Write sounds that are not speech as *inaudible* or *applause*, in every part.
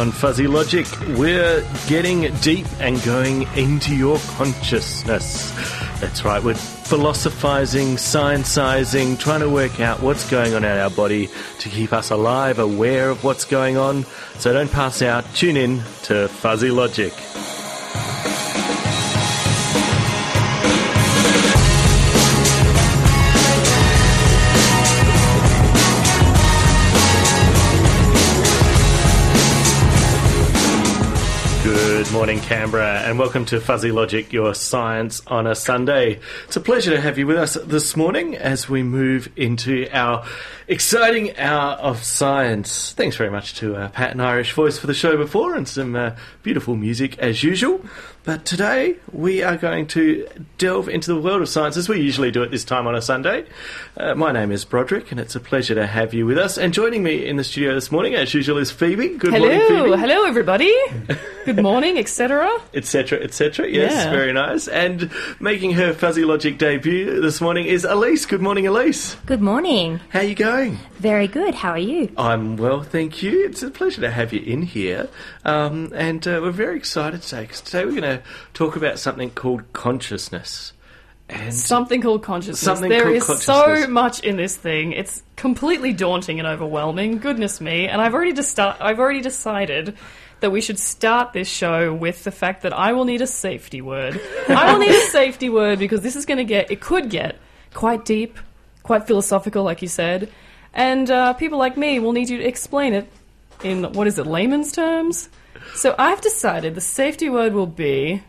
On Fuzzy Logic, we're getting deep and going into your consciousness. That's right, we're philosophizing, scienceizing, trying to work out what's going on in our body to keep us alive, aware of what's going on. So don't pass out. Tune in to Fuzzy Logic. Morning, Canberra, and welcome to Fuzzy Logic, your science on a Sunday. It's a pleasure to have you with us this morning as we move into our exciting hour of science. Thanks very much to uh, Pat and Irish Voice for the show before and some uh, beautiful music as usual. But today we are going to delve into the world of science as we usually do at this time on a Sunday. Uh, my name is Broderick, and it's a pleasure to have you with us. And joining me in the studio this morning, as usual, is Phoebe. Good hello, morning, Phoebe. hello, everybody. *laughs* Good morning, etc. etc., etc. Yes, Yeah. very nice. And making her Fuzzy Logic debut this morning is Elise. Good morning, Elise. Good morning. How are you going? Very good. How are you? I'm well, thank you. It's a pleasure to have you in here. Um, and uh, we're very excited today because today we're going to talk about something called consciousness. And Something called consciousness. Something There called is consciousness. so much in this thing. It's completely daunting and overwhelming. Goodness me! And I've already just I've already decided that we should start this show with the fact that I will need a safety word. I will need a *laughs* safety word because this is going to get it could get quite deep, quite philosophical, like you said, and uh, people like me will need you to explain it in what is it layman's terms. So I've decided the safety word will be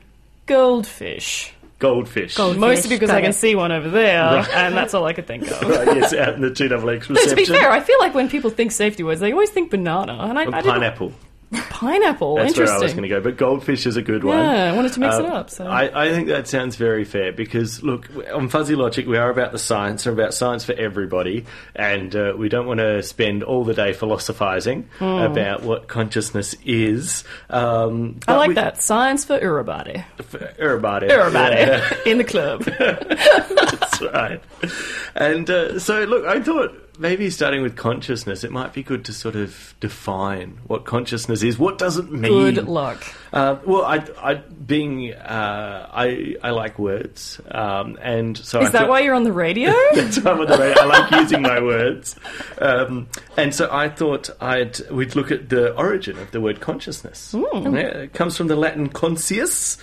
goldfish. goldfish. Gold- Mostly because got I can it. see one over there, Right. and that's all I could think of. Right, yes, out in the two double X But reception. to be fair, I feel like when people think safety words, they always think banana, and I, Or I didn't- pineapple. Pineapple. That's where I was going to go. But goldfish is a good one. Yeah, I wanted to mix it Um, up. So I, I think that sounds very fair because, look, on Fuzzy Logic, we are about the science, we're about science for everybody, and uh, we don't want to spend all the day philosophizing about what consciousness is. Um. I like we- that science for everybody. For everybody. Everybody Yeah, *laughs* in the club. *laughs* that's right. And uh, so, look, I thought maybe starting with consciousness, it might be good to sort of define what consciousness is. What does it mean? Good luck. Uh, well, I, I being uh, I I like words, um, and so I Is that thought- why you're on the radio? *laughs* That's why I'm on the radio. I like using my words, um, and so I thought I'd we'd look at the origin of the word consciousness. Yeah, it comes from the Latin conscius,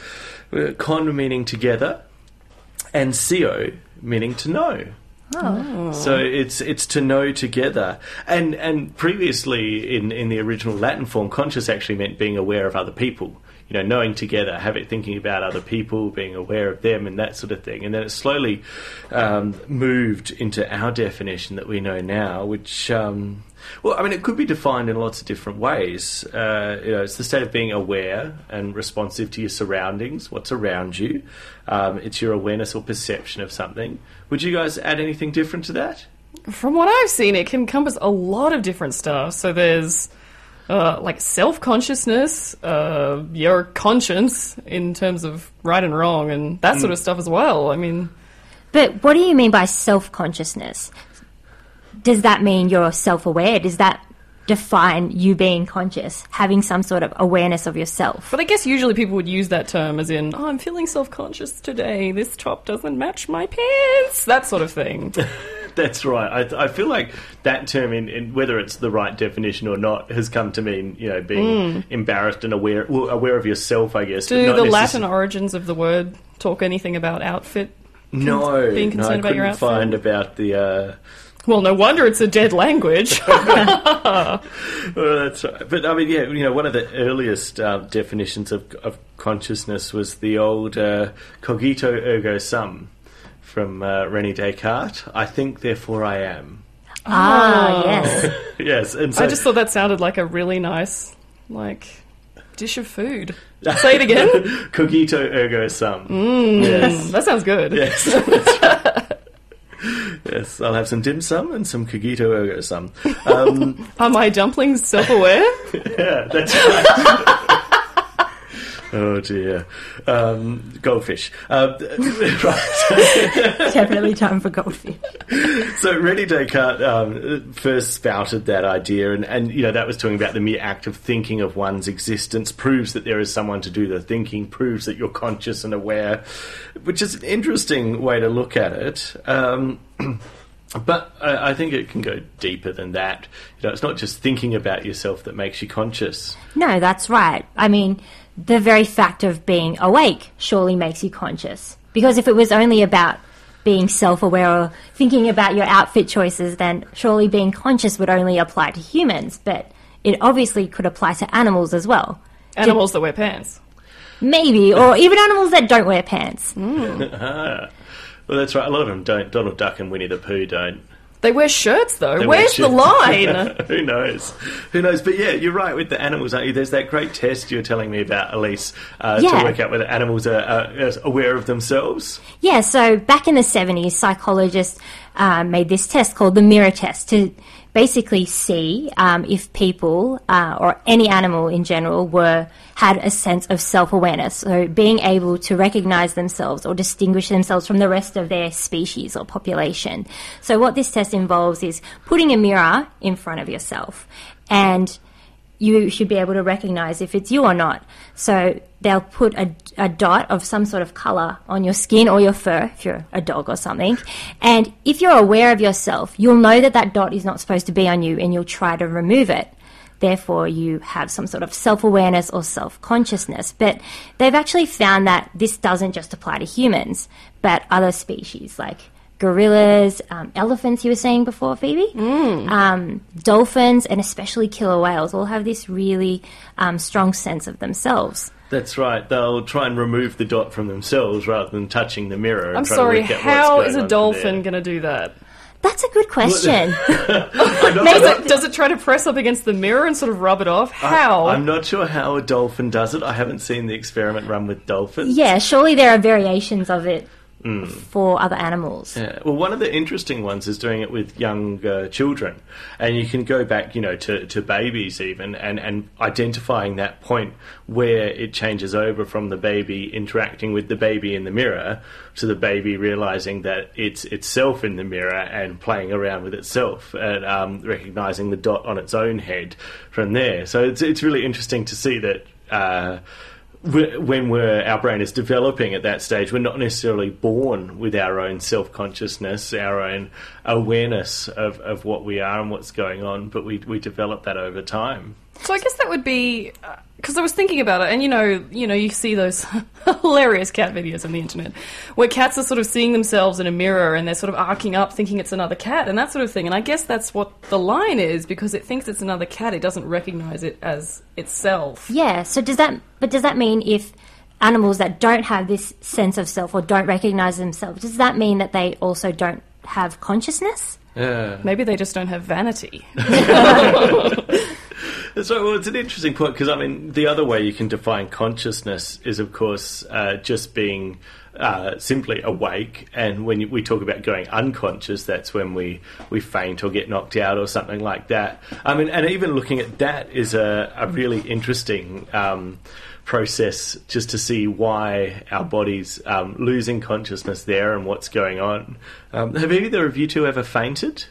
uh, con meaning together, and cio meaning to know. So it's it's to know together, and and previously in in the original Latin form, conscious actually meant being aware of other people. You know, knowing together, have it thinking about other people, being aware of them, and that sort of thing. And then it slowly um, moved into our definition that we know now, which. Um, well, I mean, it could be defined in lots of different ways. Uh, you know, it's the state of being aware and responsive to your surroundings, what's around you. Um, it's your awareness or perception of something. Would you guys add anything different to that? From what I've seen, it can encompass a lot of different stuff. So there's uh, like self consciousness, uh, your conscience in terms of right and wrong, and that Mm. sort of stuff as well. I mean, But what do you mean by self consciousness? Does that mean you're self aware? Does that define you being conscious, having some sort of awareness of yourself? But I guess usually people would use that term as in, oh, I'm feeling self conscious today. This top doesn't match my pants. That sort of thing. *laughs* That's right. I, I feel like that term, in, in whether it's the right definition or not, has come to mean you know being embarrassed and aware, well, aware of yourself, I guess. but Do not the necess- Latin origins of the word talk anything about outfit? No, being no, I concerned about your couldn't outfit? find about the. Uh, Well, no wonder it's a dead language. *laughs* Well, that's right. But I mean, yeah, you know, one of the earliest uh, definitions of, of consciousness was the old uh, cogito ergo sum from uh, Rene Descartes. I think, therefore I am. Ah, yes. *laughs* yes, and so I just thought that sounded like a really nice, like, dish of food. *laughs* Say it again. cogito ergo sum. Mm. Yes, That sounds good. yes. Yes, I'll have some dim sum and some cogito ergo sum. Um, *laughs* Are my dumplings self-aware? *laughs* Yeah, that's right. *laughs* Oh dear. Um, goldfish. Uh, *laughs* right. Definitely time for goldfish. *laughs* so René Descartes um, first spouted that idea, and, and you know that was talking about the mere act of thinking of one's existence proves that there is someone to do the thinking, proves that you're conscious and aware, which is an interesting way to look at it. Um, *clears throat* But I, I think it can go deeper than that. You know, it's not just thinking about yourself that makes you conscious. No, that's right. I mean, the very fact of being awake surely makes you conscious. Because if it was only about being self aware or thinking about your outfit choices, then surely being conscious would only apply to humans. But it obviously could apply to animals as well. Animals that wear pants. Maybe, or even animals that don't wear pants. *laughs* Well, that's right. A lot of them don't. Donald Duck and Winnie the Pooh don't. They wear shirts though. They wear Where's the *laughs* line? *laughs* Who knows? Who knows? But yeah, you're right with the animals, aren't you? There's that great test you were telling me about, Elise, uh, Yeah. to work out whether animals are, are aware of themselves. Yeah, so back in the 70s, psychologists uh, made this test called the mirror test to basically see um, if people uh, or any animal in general were had a sense of self-awareness. So being able to recognize themselves or distinguish themselves from the rest of their species or population. So what this test involves is putting a mirror in front of yourself and you should be able to recognize if it's you or not. So they'll put a, a dot of some sort of color on your skin or your fur if you're a dog or something. And if you're aware of yourself, you'll know that that dot is not supposed to be on you and you'll try to remove it. Therefore, you have some sort of self awareness or self consciousness. But they've actually found that this doesn't just apply to humans, but other species like gorillas, um, elephants, you were saying before, Phoebe, um, dolphins, and especially killer whales all have this really um, strong sense of themselves. That's right. They'll try and remove the dot from themselves rather than touching the mirror. And I'm sorry. To work out How what's is going a dolphin going to do that? That's a good question. *laughs* Does *laughs* it, does it try to press up against the mirror and sort of rub it off? How? I'm not sure how a dolphin does it. I haven't seen the experiment run with dolphins. yeah, surely there are variations of it for other animals. Yeah. Well, one of the interesting ones is doing it with young uh, children, and you can go back, you know, to, to babies even, and, and identifying that point where it changes over from the baby interacting with the baby in the mirror to the baby realizing that it's itself in the mirror and playing around with itself and um, recognizing the dot on its own head from there. So it's it's really interesting to see that. Uh, when we're, our brain is developing at that stage, we're not necessarily born with our own self consciousness, our own awareness of, of what we are and what's going on, but we, we develop that over time. So I guess that would be uh, because I was thinking about it, and you know, you know, you see those *laughs* hilarious cat videos on the internet where cats are sort of seeing themselves in a mirror and they're sort of arcing up, thinking it's another cat, and that sort of thing. And I guess that's what the line is because it thinks it's another cat. It doesn't recognize it as itself. Yeah, so does that, but does that mean if animals that don't have this sense of self or don't recognize themselves, does that mean that they also don't have consciousness? Yeah. Maybe they just don't have vanity. *laughs* *laughs* So, well, it's an interesting point because I mean, the other way you can define consciousness is, of course, uh, just being uh, simply awake. And when you, we talk about going unconscious, that's when we, we faint or get knocked out or something like that. I mean, and even looking at that is a, a really interesting. Um, process just to see why our bodies um, losing consciousness there and what's going on. Um, have either of you two ever fainted?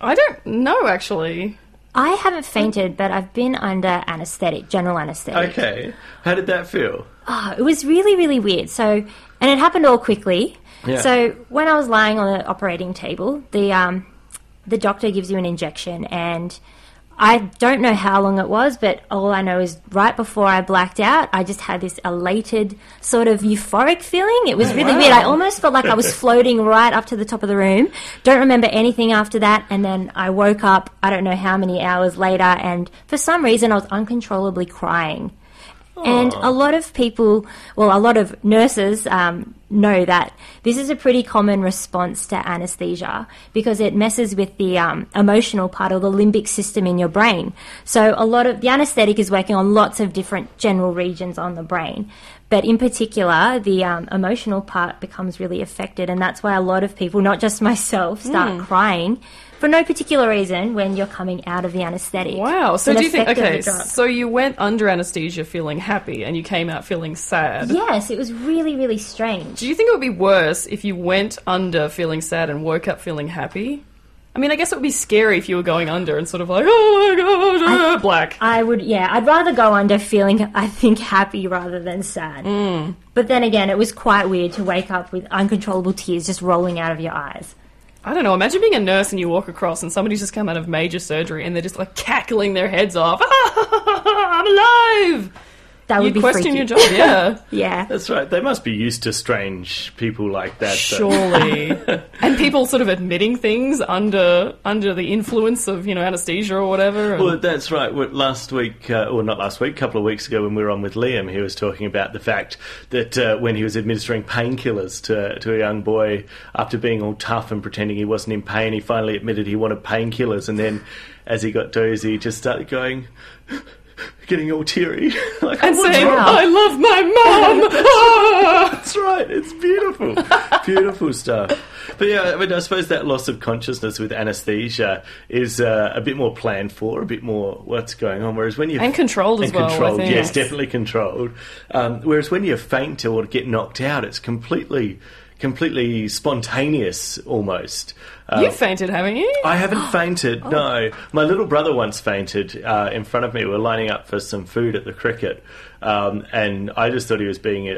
I don't know actually. I haven't fainted, but I've been under anesthetic, general anesthetic. Okay, how did that feel? Oh, it was really, really weird. So, and it happened all quickly. Yeah. So when I was lying on the operating table, the um, the doctor gives you an injection, and I don't know how long it was, but all I know is right before I blacked out, I just had this elated, sort of euphoric feeling. It was really weird. I almost felt like I was *laughs* floating right up to the top of the room. Don't remember anything after that, and then I woke up. I don't know how many hours later, and for some reason, I was uncontrollably crying. And a lot of people, well, a lot of nurses um, know that this is a pretty common response to anesthesia because it messes with the um, emotional part of the limbic system in your brain. So a lot of the anesthetic is working on lots of different general regions on the brain. But in particular, the um, emotional part becomes really affected, and that's why a lot of people, not just *laughs* myself, start crying for no particular reason when you're coming out of the anaesthetic. Wow. So do you think? Okay. So you went under anesthesia feeling happy, and you came out feeling sad. Yes, it was really, really strange. Do you think it would be worse if you went under feeling sad and woke up feeling happy? I mean, I guess it would be scary if you were going under and sort of like, oh my god, ah," *laughs* black. I would, yeah, I'd rather go under feeling, I think, happy rather than sad. Mm. But then again, it was quite weird to wake up with uncontrollable tears just rolling out of your eyes. I don't know. Imagine being a nurse and you walk across and somebody's just come out of major surgery and they're just like cackling their heads off. *laughs* Ah, I'm alive. That would You'd be question freaky. your job, *laughs* yeah. Yeah. That's right. They must be used to strange people like that. Surely. *laughs* and people sort of admitting things under under the influence of, you know, anesthesia or whatever. and- Well, that's right. Last week, uh, or not last week, a couple of weeks ago, when we were on with Liam, he was talking about the fact that uh, when he was administering painkillers to, to a young boy, after being all tough and pretending he wasn't in pain, he finally admitted he wanted painkillers. And then, as he got dozy, he just started going, getting all teary. *laughs* like, and "What's saying, wrong?" I love my mom! Ah! *laughs* *laughs* That's right. It's beautiful, beautiful stuff. But yeah, I mean, I suppose that loss of consciousness with anaesthesia is uh, a bit more planned for, a bit more what's going on. Whereas when you And controlled as and well, I controlled, think. yes, definitely controlled. Um, whereas when you faint or get knocked out, it's completely, completely spontaneous almost. Um, you fainted, haven't you? I haven't *gasps* fainted. Oh. No, my little brother once fainted uh, in front of me. We were lining up for some food at the cricket, um, and I just thought he was being uh,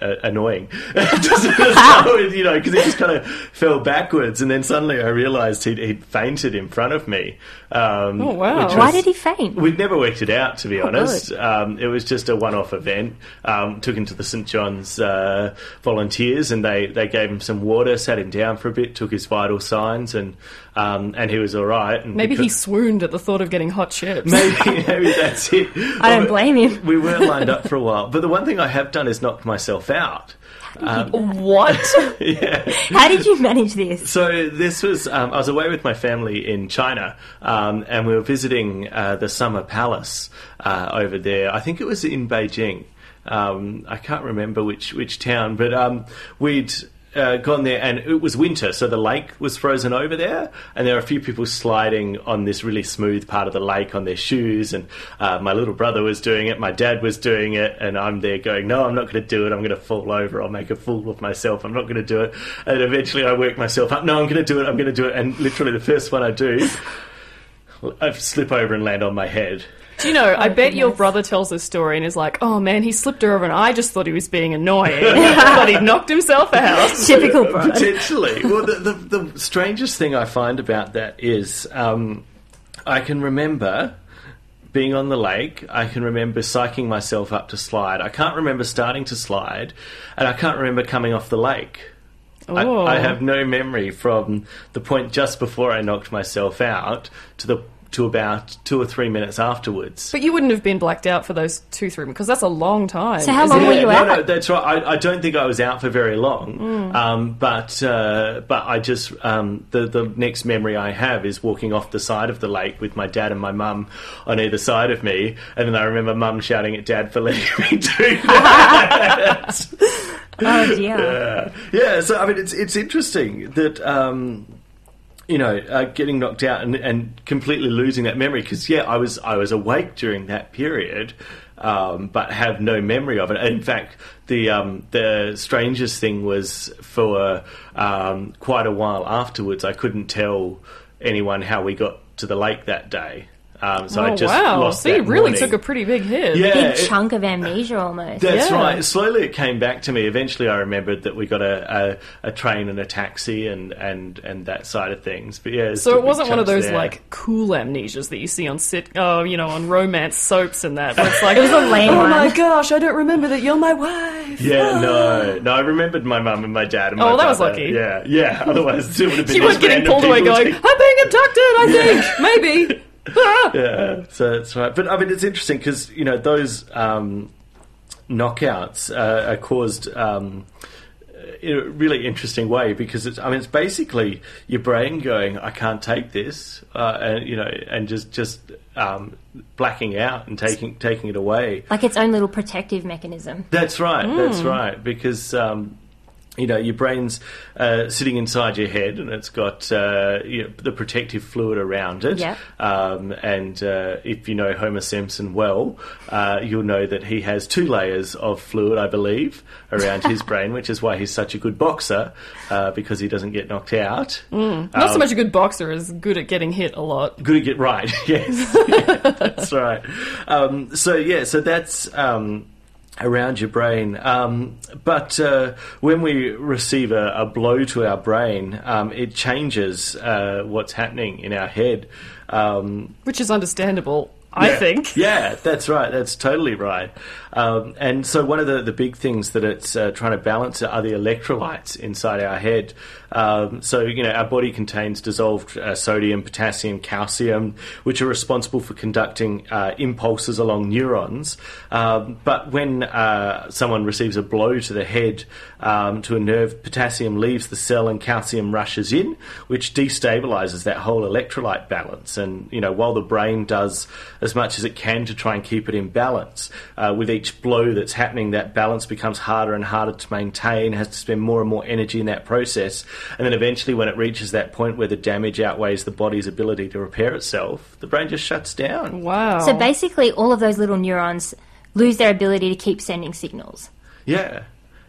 uh, uh, annoying, *laughs* so, *laughs* *laughs* you know, because he just kind of fell backwards, and then suddenly I realised he'd, he'd fainted in front of me. Um, Oh, wow. which Why did he faint? We'd never worked it out, to be Oh, honest. Um, it was just a one-off event. Um, took him to the St John's uh, volunteers, and they, they gave him some water, sat him down for a bit, took his vital signs, and um, and he was all right. And Maybe he because- swooned at the thought of getting hot chips. Maybe, *laughs* maybe that's it. I don't blame him. We weren't lined up for a while, but the one thing I have done is knocked myself out. What? *laughs* *laughs* yeah. How did you manage this? So this was um, I was away with my family in China, um, and we were visiting uh, the Summer Palace uh, over there. I think it was in Beijing. Um, I can't remember which which town, but um, we'd. Uh, gone there and it was winter, so the lake was frozen over there, and there were a few people sliding on this really smooth part of the lake on their shoes. And uh, my little brother was doing it, my dad was doing it, and I'm there going, "No, I'm not going to do it. I'm going to fall over. I'll make a fool of myself. I'm not going to do it." And eventually, I work myself up. No, I'm going to do it. I'm going to do it. And literally, the first one I do, *laughs* I slip over and land on my head. Do you know, I bet your brother tells this story and is like, oh man, he slipped her over and I just thought he was being annoying. *laughs* but he knocked himself out. *laughs* Typical bro. Potentially. well, the, the, the strangest thing I find about that is um, I can remember being on the lake. I can remember psyching myself up to slide. I can't remember starting to slide, and I can't remember coming off the lake. I, Oh. I have no memory from the point just before I knocked myself out to the to about two or three minutes afterwards. But you wouldn't have been blacked out for those two, three, minutes because that's a long time. So how isn't long it? were you no, out? no, that's right. I, I don't think I was out for very long, Hmm. um, but uh, but I just um, the the next memory I have is walking off the side of the lake with my dad and my mum on either side of me, and then I remember mum shouting at dad for letting me do that. *laughs* Oh dear. yeah, yeah. So I mean, it's it's interesting that. Um, you know, uh, getting knocked out and, and completely losing that memory because yeah, I was I was awake during that period, um, but have no memory of it. In fact, the um, the strangest thing was for um, quite a while afterwards, I couldn't tell anyone how we got to the lake that day. Um, so oh, I just wow. lost So you that really morning. took a pretty big hit. yeah, Big it- chunk of amnesia almost. that's Yeah. right. Slowly it came back to me. Eventually I remembered that we got a, a, a train and a taxi and, and, and that side of things. But yeah, So it wasn't one of those there. like cool amnesias that you see on sit, oh, you know, on romance soaps and that. Where it's like, *laughs* It was a lame oh one. my gosh, I don't remember that you're my wife. Yeah, no, no. I remembered my mum and my dad. And my Oh, that was lucky. Yeah, yeah. *laughs* Otherwise, it would have been. You these weren't getting pulled away going, I'm being abducted, I think, maybe. *laughs* Ah. *laughs* Yeah, so that's right. But I mean, it's interesting because you know those um, knockouts uh, are caused. Um, in a really interesting way because it's I mean it's basically your brain going I can't take this uh, and you know and just just um, blacking out and taking taking it away Like its own little protective mechanism. That's right. That's Hmm. right. Because um, you know, your brain's uh, sitting inside your head, and it's got uh, you know, the protective fluid around it. Yep. Um, and uh, if you know Homer Simpson well, uh, you'll know that he has two layers of fluid, I believe, around his *laughs* brain, which is why he's such a good boxer uh, because he doesn't get knocked out. Not Um, so much a good boxer as good at getting hit a lot. Good at get right. *laughs* Yes, Yeah, *laughs* that's right. Um, so yeah, so that's um, around your brain. Um, but uh, when we receive a, a blow to our brain, um, it changes uh, what's happening in our head. Um, Which is understandable, I yeah. think. *laughs* Yeah, that's right. That's totally right. Um, and so, one of the, the big things that it's uh, trying to balance are the electrolytes inside our head. Um, so, you know, our body contains dissolved uh, sodium, potassium, calcium, which are responsible for conducting uh, impulses along neurons. Um, but when uh, someone receives a blow to the head um, to a nerve, potassium leaves the cell and calcium rushes in, which destabilizes that whole electrolyte balance. And, you know, while the brain does as much as it can to try and keep it in balance, uh, with each blow that's happening, that balance becomes harder and harder to maintain, has to spend more and more energy in that process. And then eventually, when it reaches that point where the damage outweighs the body's ability to repair itself, the brain just shuts down. Wow. So basically, all of those little neurons lose their ability to keep sending signals. Yeah.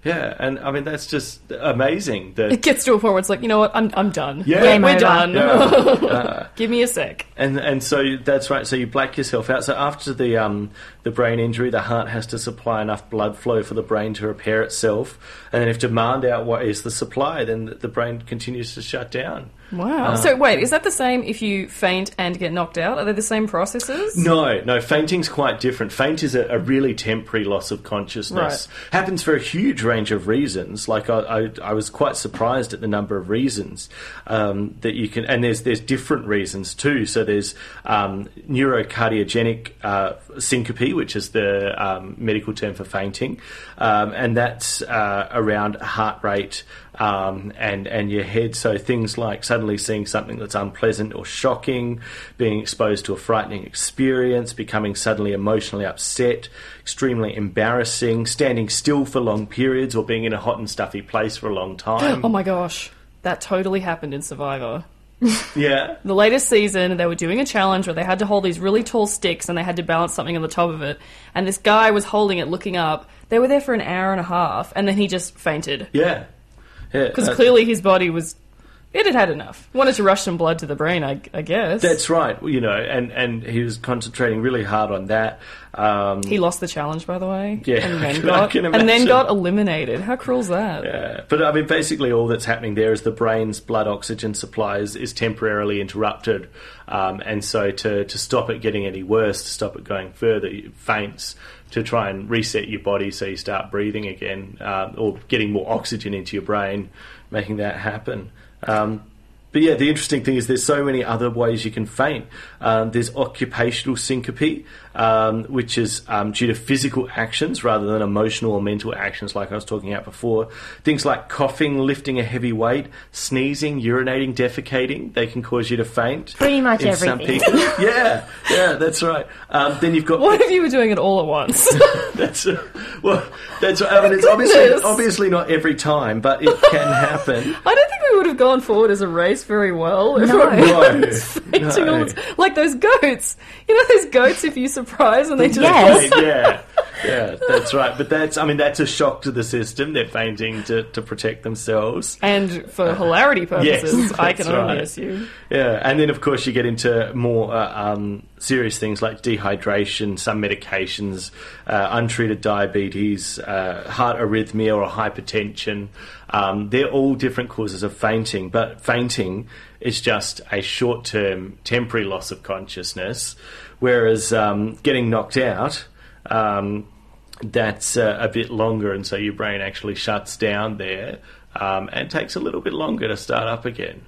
Yeah, and I mean that's just amazing. That it gets to a point where it's like, you know what, I'm, I'm done. Yeah. We're, Game we're over. done. Yeah. *laughs* Give me a sec. And and so that's right. So you black yourself out. So after the um, the brain injury, the heart has to supply enough blood flow for the brain to repair itself. And then if demand out what is the supply, then the, the brain continues to shut down. Wow. Uh, so wait, is that the same if you faint and get knocked out? Are they the same processes? No, no, fainting's quite different. Faint is a, a really temporary loss of consciousness. Happens for a huge range of reasons. Like I, I, I was quite surprised at the number of reasons um, that you can, and there's there's different reasons too. So there's um, neurocardiogenic uh, syncope, which is the um, medical term for fainting, um, and that's uh, around heart rate um, and and your head. So things like suddenly seeing something that's unpleasant or shocking, being exposed to a frightening experience, becoming suddenly emotionally upset, extremely embarrassing, standing still for long periods, or being in a hot and stuffy place for a long time. *gasps* Oh my gosh. That totally happened in Survivor. *laughs* yeah. The latest season, they were doing a challenge where they had to hold these really tall sticks and they had to balance something on the top of it. And this guy was holding it, looking up. They were there for an hour and a half, and then he just fainted. Yeah. Yeah. Because Uh, clearly his body was. It had had enough. Wanted to rush some blood to the brain, I, I guess. That's right, you know, and, and he was concentrating really hard on that. Um, he lost the challenge, by the way. Yeah, and then *laughs* got and then got eliminated. How cruel's that? Yeah, but I mean, basically, all that's happening there is the brain's blood oxygen supply is, is temporarily interrupted, um, and so to, to stop it getting any worse, to stop it going further, it faints to try and reset your body so you start breathing again, um, or getting more oxygen into your brain, making that happen. Um, but yeah, the interesting thing is there's so many other ways you can faint. Um, there's occupational syncope, um, which is um, due to physical actions rather than emotional or mental actions, like I was talking about before. Things like coughing, lifting a heavy weight, sneezing, urinating, defecating, they can cause you to faint. Pretty much in some everything. people. *laughs* yeah, yeah, that's right. Um, then you've got What if you were doing it all at once? *laughs* that's well, that's. I mean, it's obviously obviously not every time, but it can happen. *laughs* I don't think we would have gone forward as a race very well. If No. everyone No, was fainting no. all the t- Like those goats. You know those goats if you surprise and they just Yes. Yeah, yeah, *laughs* that's right. But that's, I mean, that's a shock to the system. They're fainting to, to protect themselves. And for hilarity purposes, Yes, I can that's only right. assume. Yeah, and then of course you get into more uh, um, serious things like dehydration, some medications, uh, untreated diabetes, uh, heart arrhythmia, or hypertension. Um, they're all different causes of fainting, but fainting is just a short-term, temporary loss of consciousness, whereas um, getting knocked out. Um, that's uh, a bit longer, and so your brain actually shuts down there, um, and takes a little bit longer to start up again.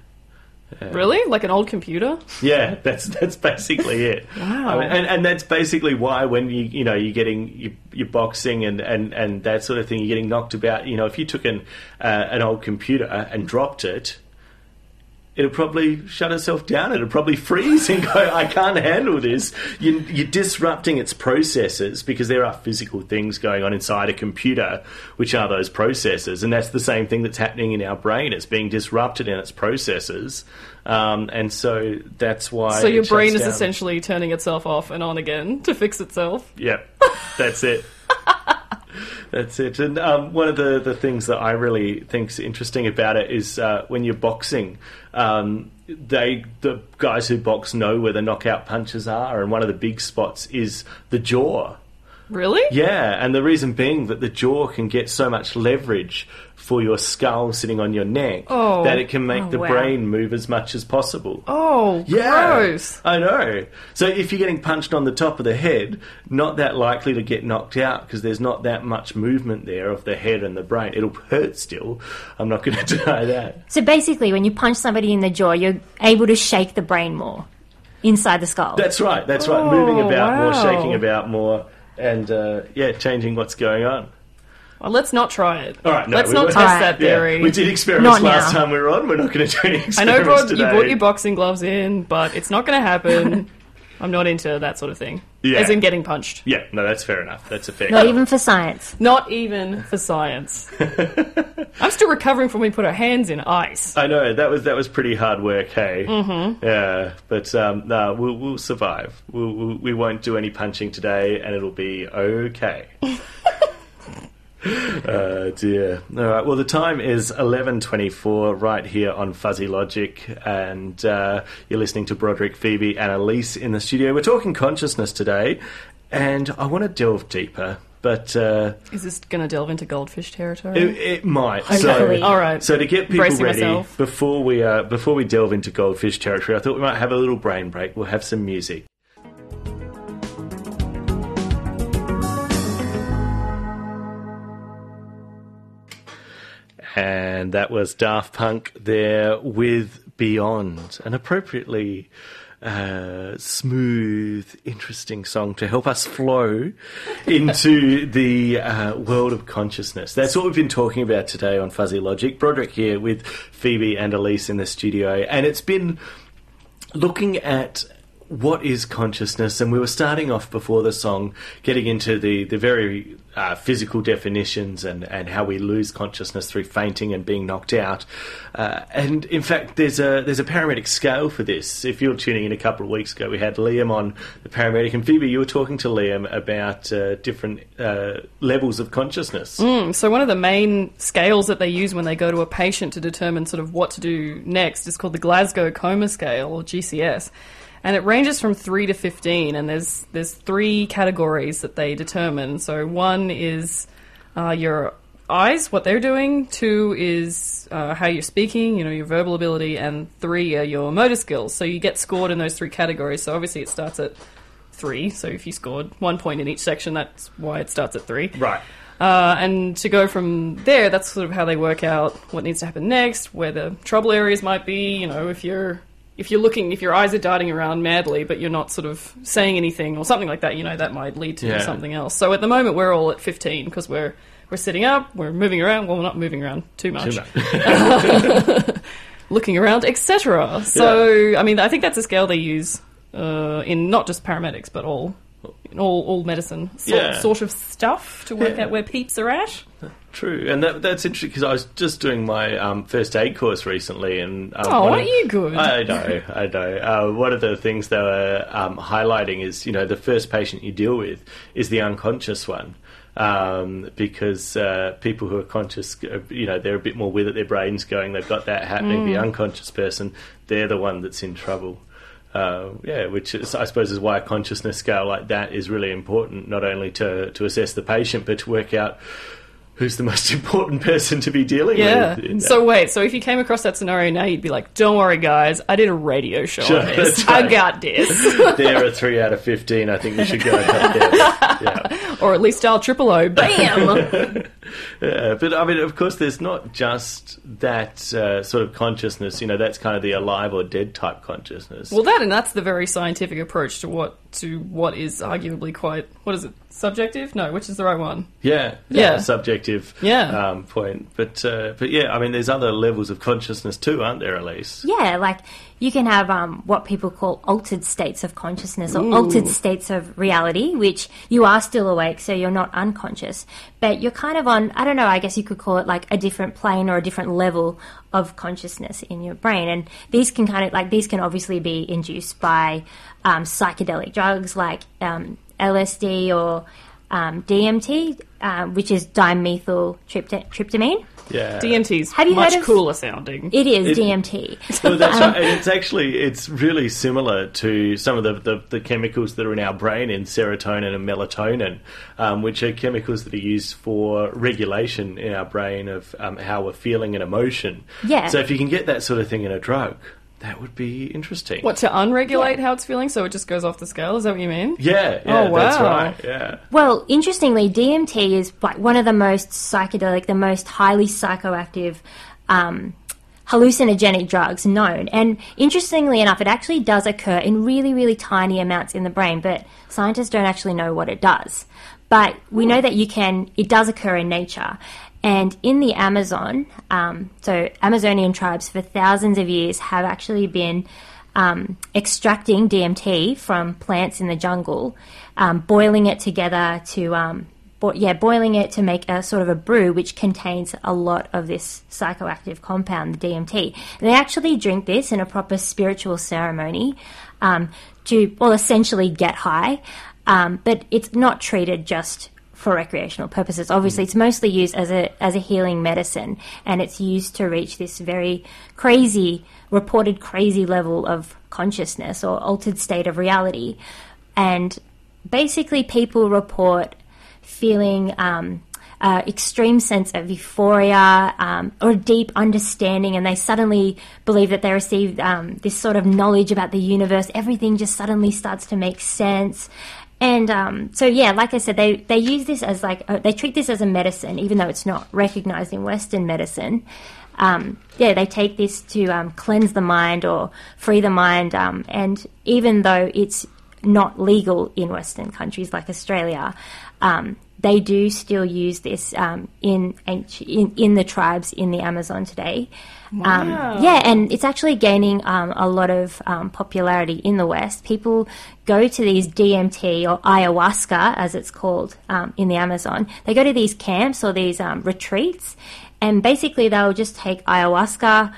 Really? Like an old computer? Yeah, that's that's basically it. *laughs* Wow. I mean, and, and that's basically why when you you know you're getting you, you're boxing and, and, and that sort of thing, you're getting knocked about. You know, if you took an uh, an old computer and dropped it, it'll probably shut itself down. It'll probably freeze and go, I can't handle this. You, you're disrupting its processes because there are physical things going on inside a computer, which are those processes. And that's the same thing that's happening in our brain. It's being disrupted in its processes. Um, and so that's why. So your brain is down. essentially turning itself off and on again to fix itself. Yep, *laughs* that's it. *laughs* That's it. And um, one of the, the things that I really think's interesting about it is uh, when you're boxing, um, they the guys who box know where the knockout punches are, and one of the big spots is the jaw. Really? Yeah, and the reason being that the jaw can get so much leverage for your skull sitting on your neck Oh. that it can make Oh, the wow. brain move as much as possible. Oh, Yeah, gross. I know. So if you're getting punched on the top of the head, not that likely to get knocked out because there's not that much movement there of the head and the brain. It'll hurt still. I'm not *laughs* going to deny that. So basically, when you punch somebody in the jaw, you're able to shake the brain more inside the skull. That's right. That's right. Oh, Moving about more, shaking oh, about more, and uh, yeah, changing what's going on. Well, let's not try it. All right, no, let's we not won't. test Alright. that Yeah, theory. we did experiments Not last now. time we were on. We're not going to do any experiments I know brought, you brought your boxing gloves in, but it's not going to happen. *laughs* I'm not into that sort of thing. Yeah. As in getting punched. Yeah, no, that's fair enough. That's a fair. Not call. even for science. Not even for science. *laughs* I'm still recovering from when we put our hands in ice. I know that was that was pretty hard work, hey. Mm-hmm. Yeah, but um, no, we'll we'll survive. We'll, we'll, we won't do any punching today, and it'll be okay. *laughs* *laughs* uh, dear. All right. Well, the time is eleven twenty-four right here on Fuzzy Logic, and uh, you're listening to Broderick, Phoebe, and Elise in the studio. We're talking consciousness today, and I want to delve deeper, but. Uh, Is this going to delve into goldfish territory? it, it might. Hopefully. So, All right. so to get people Bracing ready myself. before we uh, before we delve into goldfish territory, I thought we might have a little brain break. We'll have some music. And that was Daft Punk there with Beyond, an appropriately uh, smooth, interesting song to help us flow into *laughs* the uh, world of consciousness. That's what we've been talking about today on Fuzzy Logic. Broderick here with Phoebe and Elise in the studio, and it's been looking at what is consciousness, and we were starting off before the song, getting into the the very uh, physical definitions and and how we lose consciousness through fainting and being knocked out. Uh, and in fact, there's a there's a paramedic scale for this. If you're tuning in a couple of weeks ago, we had Liam on the paramedic, and Phoebe, you were talking to Liam about uh, different uh, levels of consciousness. So one of the main scales that they use when they go to a patient to determine sort of what to do next is called the Glasgow Coma Scale or GCS. And it ranges from 3 to 15 and there's there's three categories that they determine. So one is uh, your eyes, what they're doing, two is uh, how you're speaking, you know, your verbal ability, and three are your motor skills. So you get scored in those three categories. So obviously it starts at three. So if you scored one point in each section, that's why it starts at three. Right. Uh, and to go from there, that's sort of how they work out what needs to happen next, where the trouble areas might be. You know, if you're if you're looking, if your eyes are darting around madly, but you're not sort of saying anything or something like that, you know, that might lead to Yeah. something else. So at the moment, we're all at 15 because we're we're sitting up, we're moving around. Well, we're not moving around too much, Too *laughs* much. looking around, etc. So I mean, I think that's a scale they use uh, in not just paramedics, but all. In all, all medicine sort, Yeah. sort of stuff to work Yeah. out where peeps are at. True, and that, that's interesting because I was just doing my um, first aid course recently, and um, Oh, aren't of- you good? I know, I know. Uh, one of the things they were um, highlighting is, you know, the first patient you deal with is the unconscious one. Um, because uh, people who are conscious, uh, you know, they're a bit more with it, their brain's going, they've got that happening. Mm. The unconscious person, they're the one that's in trouble. Uh, yeah, which is, I suppose is why a consciousness scale like that is really important, not only to, to assess the patient, but to work out who's the most *laughs* important person to be dealing Yeah. with. So wait, so if you came across that scenario now, you'd be like, "Don't worry, guys, I did a radio show Sure, on this. that's I got this." *laughs* there are three out of 15. I think we should go and. *laughs* Yeah. or at least dial triple O. Bam. Uh, but I mean, of course, there's not just that uh, sort of consciousness. You know, that's kind of the alive or dead type consciousness. Well, that and that's the very scientific approach to what to what is arguably quite what is it subjective? No, which is the right one? yeah, Yeah. subjective. Yeah. Um, point. But uh, but yeah, I mean, there's other levels of consciousness too, aren't there, Elise? Yeah, like you can have um, what people call altered states of consciousness or altered states of reality, which you are still awake, so you're not unconscious, but you're kind of on, I don't know, I guess you could call it like a different plane or a different level of consciousness in your brain. And these can kind of, like, these can obviously be induced by um, psychedelic drugs like um, LSD or um, DMT, um, which is dimethyltryptamine. Yeah. DMT's Have you much heard of- cooler sounding. It is It- DMT. Well, *laughs* that's right. *laughs* It's actually it's really similar to some of the, the, the chemicals that are in our brain in serotonin and melatonin, um, which are chemicals that are used for regulation in our brain of um, how we're feeling and emotion. Yeah. So if you can get that sort of thing in a drug, that would be interesting. What to unregulate how it's feeling, so it just goes off the scale? Is that what you mean? Yeah, yeah, Oh, that's wow. right. Yeah. Well, interestingly, DMT is like one of the most psychedelic, the most highly psychoactive, um, hallucinogenic drugs known. And interestingly enough, it actually does occur in really, really tiny amounts in the brain, but scientists don't actually know what it does. But we know that you can, it does occur in nature. And in the Amazon, um, so Amazonian tribes for thousands of years have actually been um, extracting DMT from plants in the jungle, um, boiling it together to, um, bo- yeah, boiling it to make a sort of a brew which contains a lot of this psychoactive compound, the DMT. And they actually drink this in a proper spiritual ceremony um, to, well, essentially get high. Um, but it's not treated just for recreational purposes. Obviously, it's mostly used as a as a healing medicine, and it's used to reach this very crazy, reported crazy level of consciousness or altered state of reality. And basically, people report feeling um, uh, extreme sense of euphoria um, or deep understanding, and they suddenly believe that they received um, this sort of knowledge about the universe. Everything just suddenly starts to make sense. And um, so, yeah, like I said, they, they use this as like, uh, they treat this as a medicine, even though it's not recognized in Western medicine. Um, yeah, they take this to um, cleanse the mind or free the mind. Um, and even though it's not legal in Western countries like Australia, um, they do still use this um, in, in in the tribes in the Amazon today. Um, yeah, and it's actually gaining um, a lot of um, popularity in the West. People go to these DMT or ayahuasca, as it's called um, in the Amazon. They go to these camps or these um, retreats, and basically they'll just take ayahuasca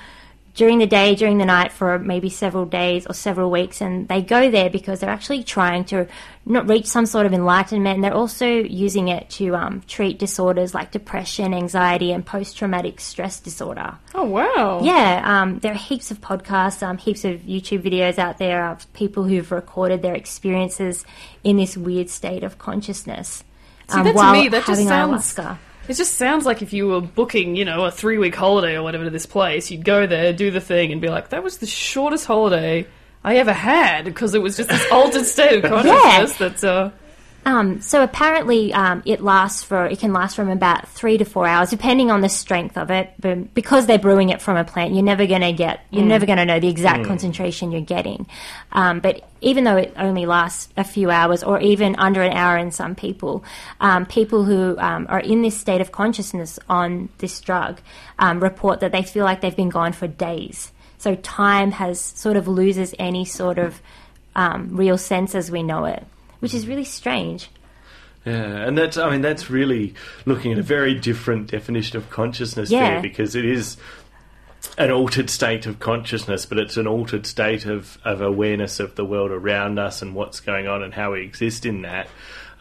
during the day, during the night for maybe several days or several weeks, and they go there because they're actually trying to not reach some sort of enlightenment. And they're also using it to um, treat disorders like depression, anxiety, and post-traumatic stress disorder. Oh wow! Yeah, um, there are heaps of podcasts, um, heaps of YouTube videos out there of people who've recorded their experiences in this weird state of consciousness See, um, that to while me, that just sounds- ayahuasca. It just sounds like if you were booking, you know, a three week holiday or whatever to this place, you'd go there, do the thing, and be like, that was the shortest holiday I ever had because it was just this *laughs* altered state of consciousness That's uh, Um, so apparently, um, it lasts for it can last from about three to four hours, depending on the strength of it. But because they're brewing it from a plant, you're never going to get you're never going to know the exact concentration you're getting. Um, but even though it only lasts a few hours, or even under an hour in some people, um, people who um, are in this state of consciousness on this drug um, report that they feel like they've been gone for days. So time has sort of loses any sort of um, real sense as we know it, which is really strange. Yeah, and that's I mean that's really looking at a very different definition of consciousness Yeah. there because it is an altered state of consciousness, but it's an altered state of, of awareness of the world around us and what's going on and how we exist in that.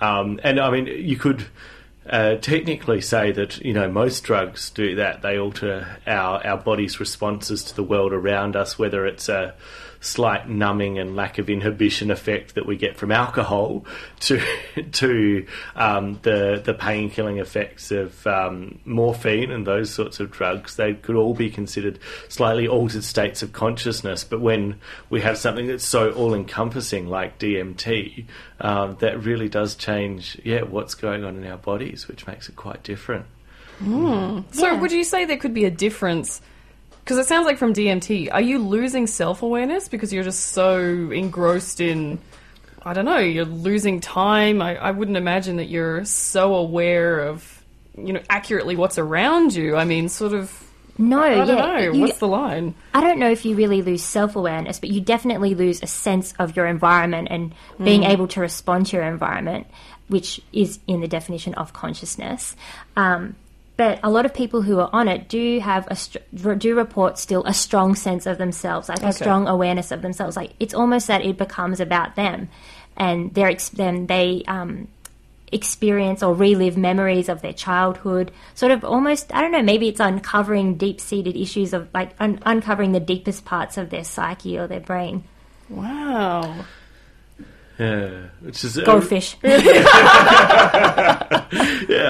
Um, and I mean, you could uh, technically say that you know most drugs do that. They alter our our body's responses to the world around us, whether it's a slight numbing and lack of inhibition effect that we get from alcohol to *laughs* to um, the the pain killing effects of um, morphine and those sorts of drugs. They could all be considered slightly altered states of consciousness. But when we have something that's so all encompassing like DMT, um, that really does change yeah what's going on in our bodies, which makes it quite different. So, Yeah. would you say there could be a difference? Because it sounds like from DMT, are you losing self awareness because you're just so engrossed in, I don't know, you're losing time? I, I wouldn't imagine that you're so aware of, you know, accurately what's around you. I mean, sort of, No, I don't yeah, know. you- what's the line? I don't know if you really lose self awareness, but you definitely lose a sense of your environment and being able to respond to your environment, which is in the definition of consciousness. Um, but a lot of people who are on it do have a str- do report still a strong sense of themselves, like a strong awareness of themselves. Like it's almost that it becomes about them, and they're ex- then they um, experience or relive memories of their childhood. Sort of almost, I don't know, maybe it's uncovering deep seated issues of like un- uncovering the deepest parts of their psyche or their brain. Wow. Yeah, which is Goldfish. *laughs* Yeah,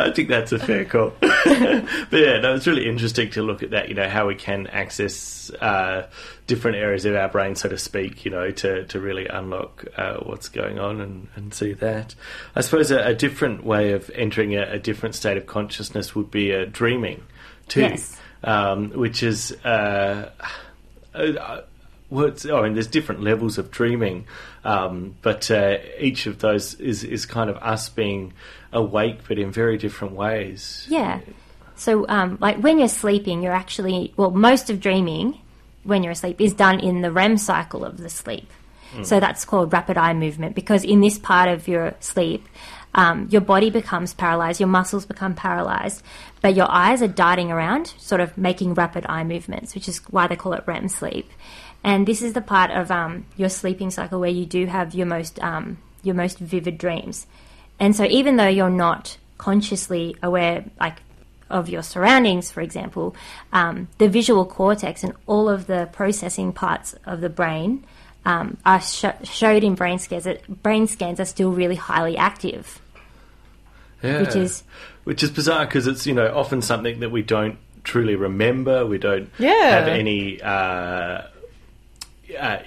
I think that's a fair call. *laughs* but yeah, no, it's really interesting to look at that. You know, how we can access uh, different areas of our brain, so to speak. You know, to to really unlock uh, what's going on and, and see that. I suppose a, a different way of entering a, a different state of consciousness would be uh, dreaming, too. Yes. Um, which is. Uh, uh, well, it's, I mean, there's different levels of dreaming, um, but uh, each of those is, is kind of us being awake, but in very different ways. Yeah. So, um, like when you're sleeping, you're actually, well, most of dreaming when you're asleep is done in the REM cycle of the sleep. So that's called rapid eye movement because in this part of your sleep, um, your body becomes paralyzed, your muscles become paralyzed, but your eyes are darting around, sort of making rapid eye movements, which is why they call it REM sleep. And this is the part of um, your sleeping cycle where you do have your most um, your most vivid dreams. And so, even though you're not consciously aware, like of your surroundings, for example, um, the visual cortex and all of the processing parts of the brain um, are sh- showed in brain scans. That brain scans are still really highly active. Yeah. Which is- which is bizarre because it's you know often something that we don't truly remember. We don't Yeah. have any uh, uh,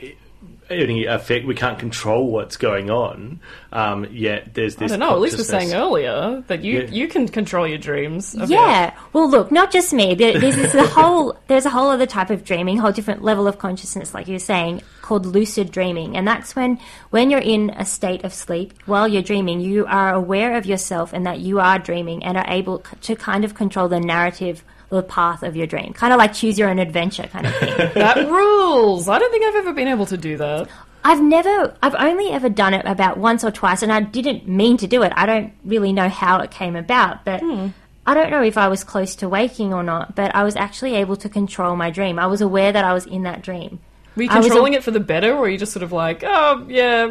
any effect. We can't control what's going on. Um, yet there's this. I this. don't know. At least we're saying earlier that you, Yeah. you can control your dreams. of Yeah. Well, look, not just me. There, there's this a whole. There's a whole other type of dreaming, whole different level of consciousness, like you were saying, called lucid dreaming, and that's when when you're in a state of sleep while you're dreaming, you are aware of yourself and that you are dreaming and are able to kind of control the narrative. The path of your dream, kind of like choose your own adventure, kind of thing. *laughs* That rules. I don't think I've ever been able to do that. I've never, I've only ever done it about once or twice, and I didn't mean to do it. I don't really know how it came about, but hmm. I don't know if I was close to waking or not, but I was actually able to control my dream. I was aware that I was in that dream. Were you was a- controlling it for the better, or were you just sort of like, oh, yeah,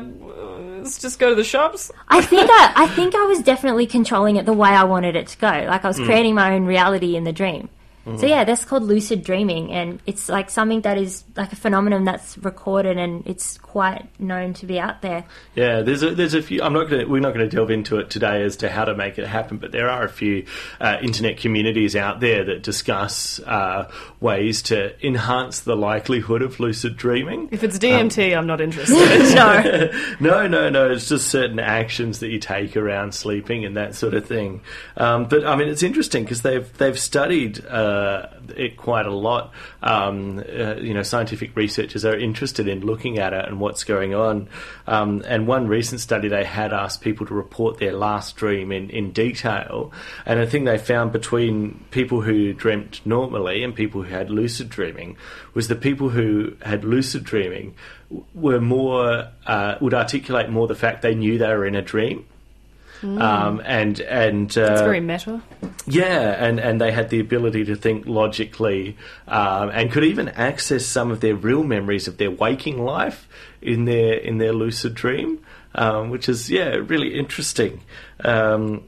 let's *laughs* just go to the shops? I think I, I think I was definitely controlling it the way I wanted it to go. Like I was hmm. creating my own reality in the dream. So yeah, that's called lucid dreaming, and it's like something that is like a phenomenon that's recorded and it's quite known to be out there. Yeah, there's a, there's a few. I'm not going. to We're not going to delve into it today as to how to make it happen, but there are a few uh, internet communities out there that discuss uh, ways to enhance the likelihood of lucid dreaming. If it's DMT, I'm not interested. *laughs* *laughs* No, *laughs* No, no, no. It's just certain actions that you take around sleeping and that sort of thing. Um, but I mean, it's interesting because they've they've studied uh, it quite a lot. Um, uh, you know, scientific researchers are interested in looking at it and what's going on. Um, and one recent study, they had asked people to report their last dream in, in detail. And I thing they found between people who dreamt normally and people who had lucid dreaming was the people who had lucid dreaming were more uh, would articulate more the fact they knew they were in a dream. Um, and and uh, it's very meta. yeah, and, and they had the ability to think logically um, and could even access some of their real memories of their waking life in their in their lucid dream, um, which is yeah really interesting. Um,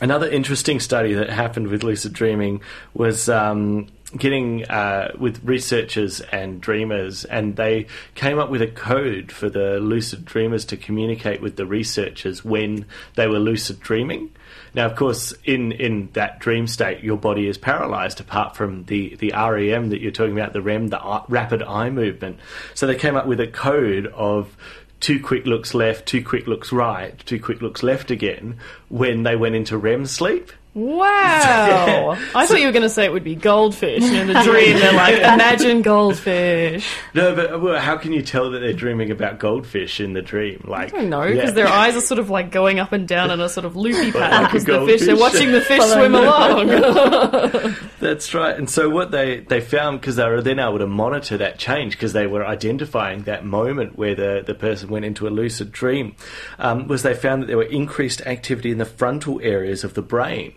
another interesting study that happened with lucid dreaming was um, getting uh, with researchers and dreamers, and they came up with a code for the lucid dreamers to communicate with the researchers when they were lucid dreaming. Now, of course, in, in that dream state, your body is paralyzed apart from the, the REM that you're talking about, the REM, the rapid eye movement. So they came up with a code of two quick looks left, two quick looks right, two quick looks left again when they went into REM sleep. Wow. *laughs* I thought you were going to say it would be goldfish. And in the *laughs* dream, they're like, imagine goldfish. No, but well, how can you tell that they're dreaming about goldfish in the dream? Like, I don't know, because yeah. their *laughs* eyes are sort of like going up and down in a sort of loopy pattern Like because the fish, they're watching the fish swim along. That's right. And so what they, they found, because they were then able to monitor that change, because they were identifying that moment where the, the person went into a lucid dream, um, was they found that there were increased activity in the frontal areas of the brain.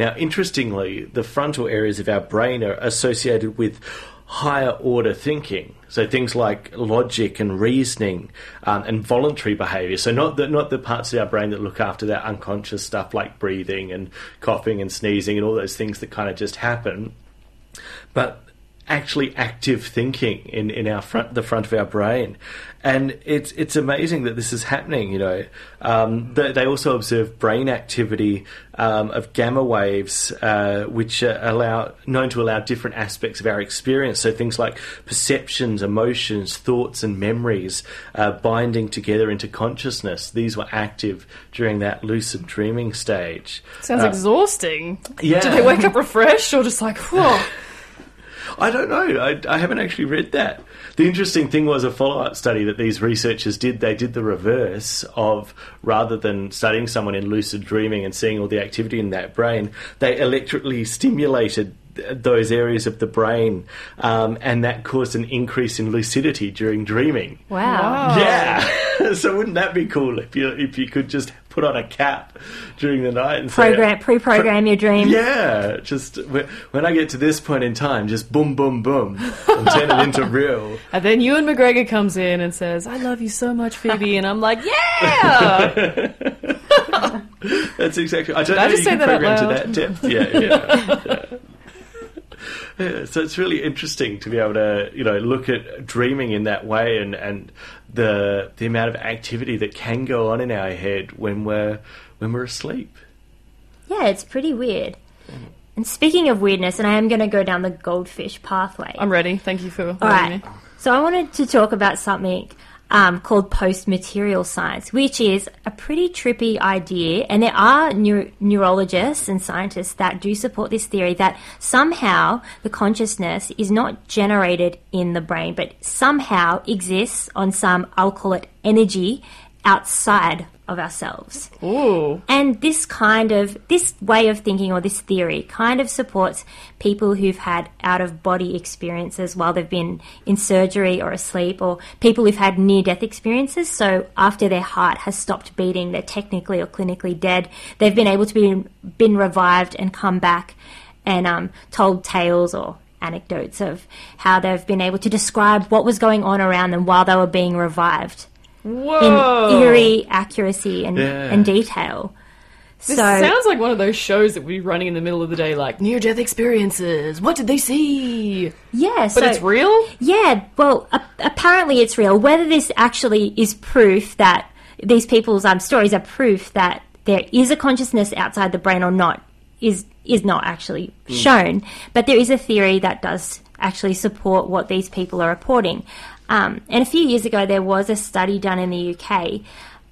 Now, interestingly, the frontal areas of our brain are associated with higher order thinking. So things like logic and reasoning um, and voluntary behaviour. So not the not the parts of our brain that look after that unconscious stuff like breathing and coughing and sneezing and all those things that kind of just happen, but actually active thinking in, in our front the front of our brain. And it's it's amazing that this is happening. You know, um, they, they also observe brain activity um, of gamma waves, uh, which are allow known to allow different aspects of our experience. So things like perceptions, emotions, thoughts, and memories uh, binding together into consciousness. These were active during that lucid dreaming stage. Sounds Uh, exhausting. Yeah. Do they wake up refreshed or just like, whoa? *laughs* I don't know. I, I haven't actually read that. The interesting thing was a follow up study that these researchers did. They did the reverse of rather than studying someone in lucid dreaming and seeing all the activity in that brain, they electrically stimulated those areas of the brain, um, and that caused an increase in lucidity during dreaming. Wow. Yeah. *laughs* so wouldn't that be cool if you if you could just put on a cap during the night and say, Program, pre-program your dream. yeah, just when I get to this point in time, just boom, boom, boom, and turn it into real. And then Ewan McGregor comes in and says, I love you so much, Phoebe. And I'm like, yeah! *laughs* That's exactly. I don't I know just you say can that out program to that depth. Yeah, yeah, yeah. *laughs* Yeah, so it's really interesting to be able to, you know, look at dreaming in that way and, and the the amount of activity that can go on in our head when we're when we're asleep. Yeah, it's pretty weird. And speaking of weirdness, and I am going to go down the goldfish pathway. I'm ready. Thank you for All letting right. me. So I wanted to talk about something um, called post-material science, which is a pretty trippy idea. And there are neu- neurologists and scientists that do support this theory that somehow the consciousness is not generated in the brain, but somehow exists on some, I'll call it energy, outside of ourselves. Ooh. And this kind of this way of thinking or this theory kind of supports people who've had out of body experiences while they've been in surgery or asleep or people who've had near death experiences. So after their heart has stopped beating, they're technically or clinically dead. They've been able to be been revived and come back and um, told tales or anecdotes of how they've been able to describe what was going on around them while they were being revived Whoa. in eerie accuracy and, Yeah. and detail. This so sounds like one of those shows that would be running in the middle of the day, like near death experiences. What did they see? yeah, But so it's real? yeah. Well, a- apparently it's real. Whether this actually is proof that these people's um, stories are proof that there is a consciousness outside the brain or not is is not actually shown. But there is a theory that does actually support what these people are reporting. Um, and a few years ago, there was a study done in the UK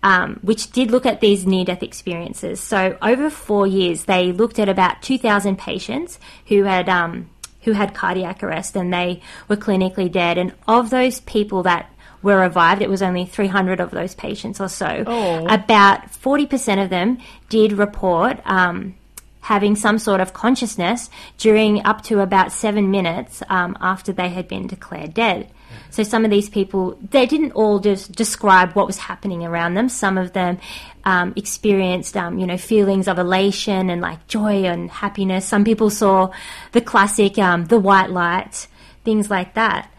um, which did look at these near death experiences. So over four years, they looked at about 2,000 patients who had um, who had cardiac arrest and they were clinically dead. And of those people that were revived, it was only 300 of those patients or so. Oh. About 40% of them did report um, having some sort of consciousness during up to about seven minutes um, after they had been declared dead. So some of these people, they didn't all just describe what was happening around them. Some of them um, experienced, um, you know, feelings of elation and like joy and happiness. Some people saw the classic, um, the white light, things like that.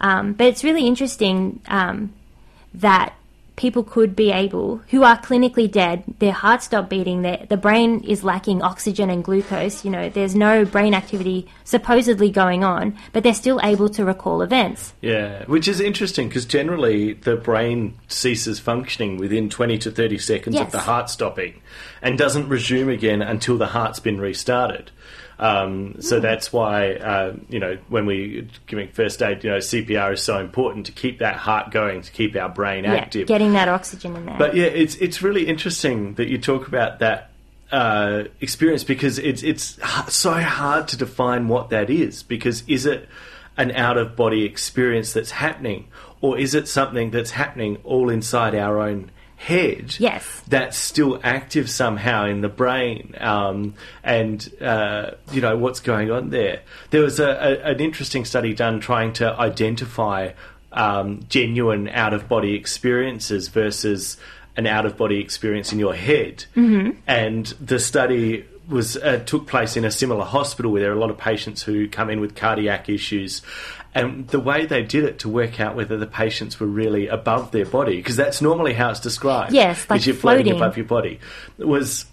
Um, but it's really interesting um, that people could be able, who are clinically dead, their heart stopped beating, their, the brain is lacking oxygen and glucose, you know, there's no brain activity supposedly going on, but they're still able to recall events. Yeah, which is interesting because generally the brain ceases functioning within 20 to 30 seconds of the heart stopping and doesn't resume again until the heart's been restarted. Um, so that's why, uh, you know, when we giving first aid, you know, CPR is so important to keep that heart going, to keep our brain Yeah, active. getting that oxygen in there. But yeah, it's it's really interesting that you talk about that uh, experience because it's it's so hard to define what that is. Because is it an out of body experience that's happening, or is it something that's happening all inside our own head? Yes. that's still active somehow in the brain, um, and uh, you know what's going on there. There was a, a, an interesting study done trying to identify um, genuine out of body experiences versus an out of body experience in your head, mm-hmm. and the study was uh, took place in a similar hospital where there are a lot of patients who come in with cardiac issues. And the way they did it to work out whether the patients were really above their body, because that's normally how it's described. Yes, like is you're floating floating. above your body. Was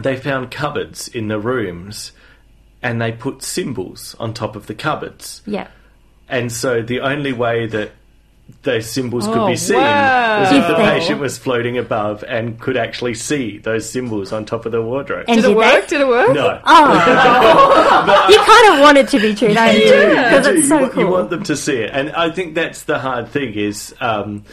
they found cupboards in the rooms, and they put symbols on top of the cupboards. Yeah. And so the only way that those symbols could Oh, be seen wow. was if the patient was floating above and could actually see those symbols on top of the wardrobe. And Did it work? they? Did it work? no. Oh, *laughs* you kind of want it to be true, don't you? Because You do. it's so you, want, cool. you want them to see it, and I think that's the hard thing is um,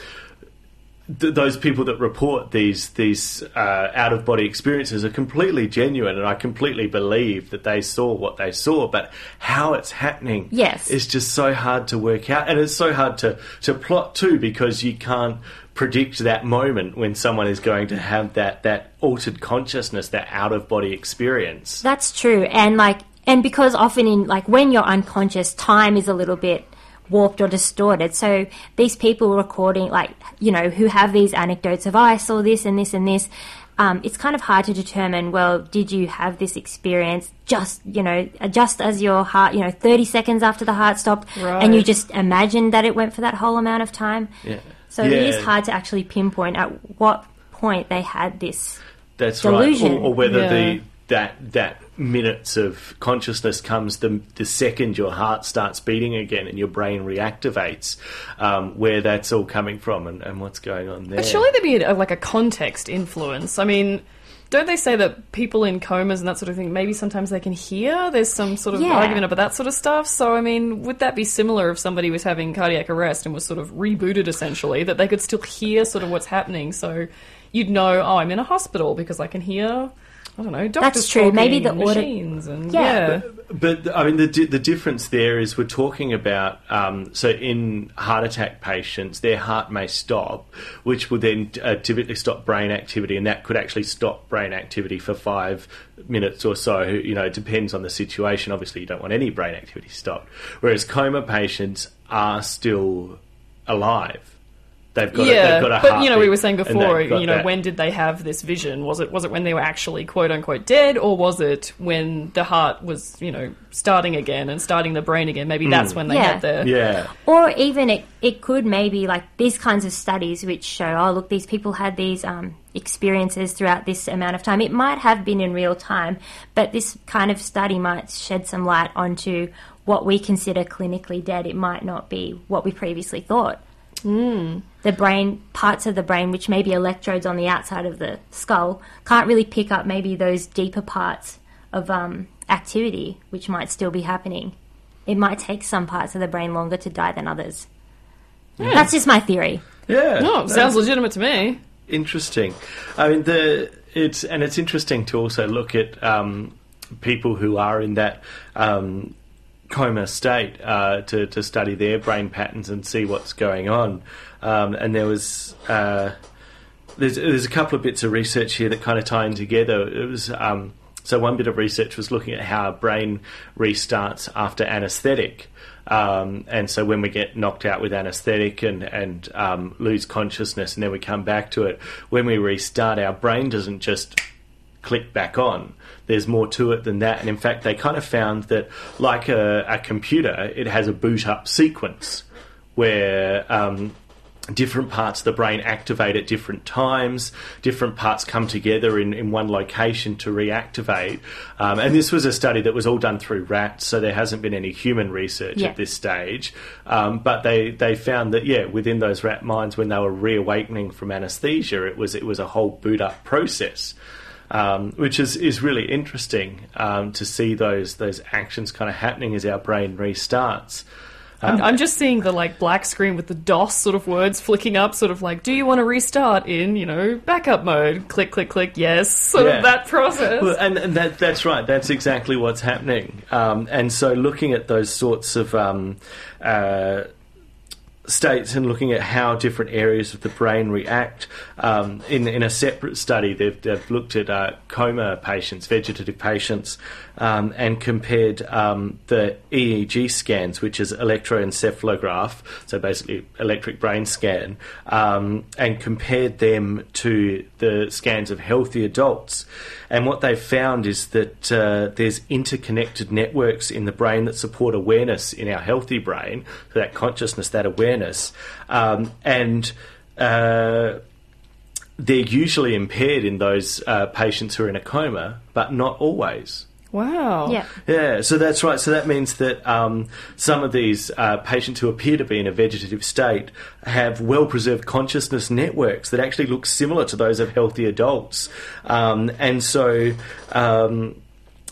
th- those people that report these these uh, out of body experiences are completely genuine, and I completely believe that they saw what they saw. But how it's happening, Yes. is just so hard to work out, and it's so hard to to plot too because you can't predict that moment when someone is going to have that that altered consciousness, that out of body experience. That's true. And like, and because often in like when you're unconscious, time is a little bit warped or distorted. So these people recording, like, you know, who have these anecdotes of, oh, I saw this and this and this. Um, it's kind of hard to determine. Well, did you have this experience just, you know, just as your heart, you know, thirty seconds after the heart stopped, and you just imagined that it went for that whole amount of time? Yeah. So it is hard to actually pinpoint at what point they had this. That's delusion. right. Or, or whether Yeah. the that that minutes of consciousness comes the the second your heart starts beating again and your brain reactivates, um, where that's all coming from and, and what's going on there. But surely there'd be a, like a context influence. I mean, don't they say that people in comas and that sort of thing, maybe sometimes they can hear? There's some sort of Yeah. argument about that sort of stuff. So, I mean, would that be similar if somebody was having cardiac arrest and was sort of rebooted essentially, that they could still hear sort of what's happening? So you'd know, oh, I'm in a hospital because I can hear. I don't know. Doctors true. Maybe the audit- machines and Yeah. yeah. But I mean, the the difference there is we're talking about um, so in heart attack patients, their heart may stop, which would then uh, typically stop brain activity, and that could actually stop brain activity for five minutes or so. You know, it depends on the situation. Obviously, you don't want any brain activity stopped. Whereas coma patients are still alive. They've got a, yeah, they've got a but you know, we were saying before, you know, that- when did they have this vision? Was it was it when they were actually quote unquote dead, or was it when the heart was you know starting again and starting the brain again? Maybe that's when they Yeah. had their yeah. Or even it, it could maybe like these kinds of studies which show, oh, look, these people had these um, experiences throughout this amount of time. It might have been in real time, but this kind of study might shed some light onto what we consider clinically dead. It might not be what we previously thought. Mm. The brain, parts of the brain, which may be electrodes on the outside of the skull, can't really pick up maybe those deeper parts of um, activity, which might still be happening. It might take some parts of the brain longer to die than others. That's just my theory. Yeah. No, it sounds legitimate to me. interesting. I mean, the it's and it's interesting to also look at um, people who are in that um, coma state uh, to to study their brain patterns and see what's going on. Um, and there was. Uh, there's, there's a couple of bits of research here that kind of tie in together. It was um, so one bit of research was looking at how our brain restarts after anaesthetic. Um, and so when we get knocked out with anaesthetic and, and um, lose consciousness and then we come back to it, when we restart, our brain doesn't just click back on. There's more to it than that. And in fact, they kind of found that, like a, a computer, it has a boot up sequence where um, different parts of the brain activate at different times, different parts come together in, in one location to reactivate. Um, and this was a study that was all done through rats, so there hasn't been any human research Yeah. at this stage. Um, but they, they found that, yeah, within those rat minds, when they were reawakening from anesthesia, it was, it was a whole boot up process. Um, which is, is really interesting um, to see those those actions kind of happening as our brain restarts. I'm, I'm just seeing the like black screen with the DOS sort of words flicking up, sort of like, "Do you want to restart in you know backup mode?" Click, click, click. Yes, sort Yeah. of that process. Well, and, and that, that's right. That's exactly what's happening. Um, and so, looking at those sorts of um, uh, states and looking at how different areas of the brain react, um, in, in a separate study, they've, they've looked at uh, coma patients, vegetative patients, um, and compared um, the EEG scans, which is electroencephalograph, so basically electric brain scan, um, and compared them to the scans of healthy adults. And what they've found is that uh, there's interconnected networks in the brain that support awareness in our healthy brain, so that consciousness, that awareness, um, and uh, they're usually impaired in those uh, patients who are in a coma, but not always. wow. Yeah. Yeah, so that's right. So that means that um, some of these uh, patients who appear to be in a vegetative state have well preserved consciousness networks that actually look similar to those of healthy adults. Um, and so. Um,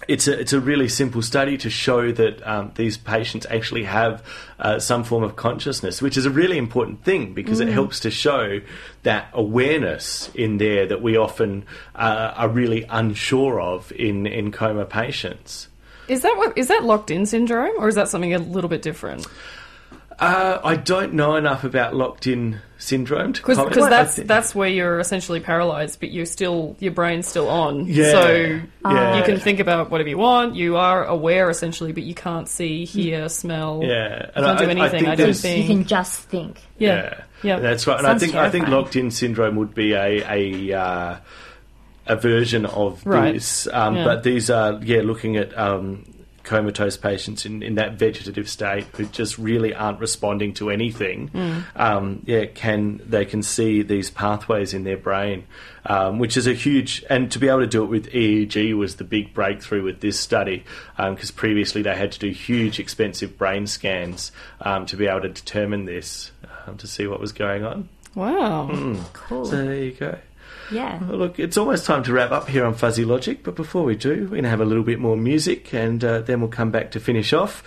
it's a, it's a really simple study to show that um, these patients actually have uh, some form of consciousness, which is a really important thing because it helps to show that awareness in there that we often uh, are really unsure of in, in coma patients. Is that what is that locked in syndrome, or is that something a little bit different? Uh, I don't know enough about locked in syndrome to Because comment. I that's that's where you're essentially paralyzed, but you're still your brain's still on. Yeah. So Yeah. you can think about whatever you want. You are aware essentially, but you can't see, hear, smell. yeah, You can't do anything. I, don't think. You can just think. Yeah. Yeah. that's right. And I Sounds think I think locked in syndrome would be a a, uh, a version of Right. this, um, Yeah. but these are yeah looking at. Um, comatose patients in, in that vegetative state who just really aren't responding to anything Mm. um, yeah can they can see these pathways in their brain um, which is a huge and to be able to do it with EEG was the big breakthrough with this study because previously they had to do huge expensive brain scans um, to be able to determine this um, to see what was going on Wow. Cool. so there you go yeah. well, look, it's almost time to wrap up here on Fuzzy Logic, but before we do, we're going to have a little bit more music and uh, then we'll come back to finish off.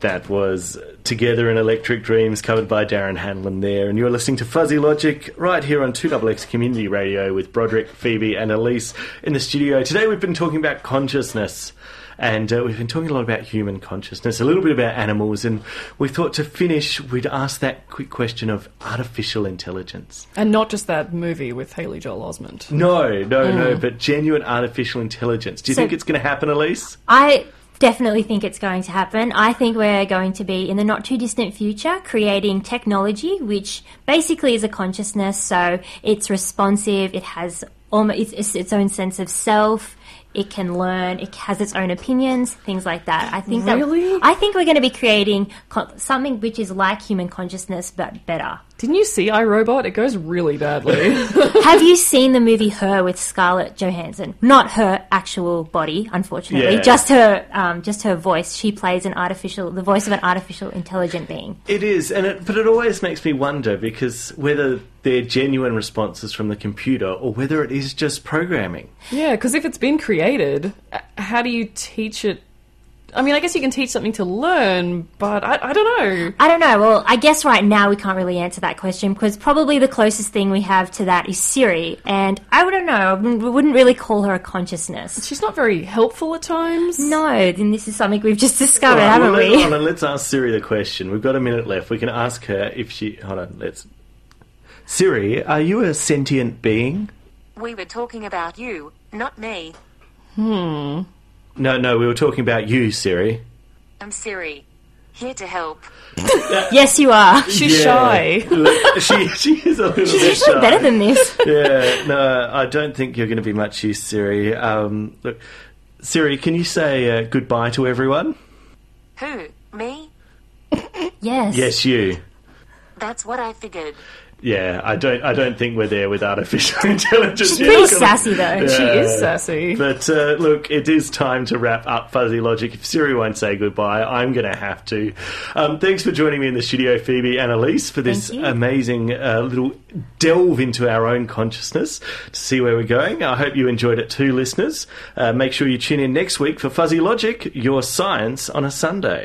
That was Together in Electric Dreams, covered by Darren Hanlon there. And you're listening to Fuzzy Logic right here on 2XX Community Radio with Broderick, Phoebe, and Elise in the studio. Today we've been talking about consciousness. And uh, we've been talking a lot about human consciousness, a little bit about animals, and we thought to finish, we'd ask that quick question of artificial intelligence. And not just that movie with Haley Joel Osment. No, no, no, but genuine artificial intelligence. Do you So- think it's going to happen, Elise? I definitely think it's going to happen. I think we're going to be in the not too distant future creating technology which basically is a consciousness. So it's responsive. It has almost it's, it's its own sense of self. It can learn. It has its own opinions, things like that. I think Really? that I think we're going to be creating co- something which is like human consciousness but better. Didn't you see iRobot? It goes really badly. *laughs* Have you seen the movie Her with Scarlett Johansson? Not her actual body, unfortunately, Yeah. just her, um, just her voice. She plays an artificial, the voice of an artificial intelligent being. It is, and it, but it always makes me wonder because whether they're genuine responses from the computer or whether it is just programming. yeah, because if it's been created, uh, how do you teach it? I mean, I guess you can teach something to learn, but I, I don't know. I don't know. Well, I guess right now we can't really answer that question because probably the closest thing we have to that is Siri, and I don't know. We wouldn't really call her a consciousness. She's not very helpful at times. No, then this is something we've just discovered, Right, haven't well, we? hold on, let's ask Siri the question. We've got a minute left. We can ask her if she. Hold on, let's. Siri, are you a sentient being? We were talking about you, not me. Hmm. No, no, we were talking about you, Siri. I'm Siri. Here to help. *laughs* yes, you are. She's Yeah. shy. Look, *laughs* she, she is a little She's bit usually shy. better than this. *laughs* yeah, no, I don't think you're going to be much use, Siri. Um, look, Siri, can you say uh, goodbye to everyone? Who? Me? Yes. Yes, you. That's what I figured. Yeah, I don't. I don't think we're there with *laughs* artificial intelligence. She's yet. pretty *laughs* sassy though. She is sassy. But uh, look, it is time to wrap up Fuzzy Logic. If Siri won't say goodbye, I'm going to have to. Um, thanks for joining me in the studio, Phoebe and Elise, for this amazing uh, little delve into our own consciousness to see where we're going. I hope you enjoyed it too, listeners. Uh, make sure you tune in next week for Fuzzy Logic, your science on a Sunday.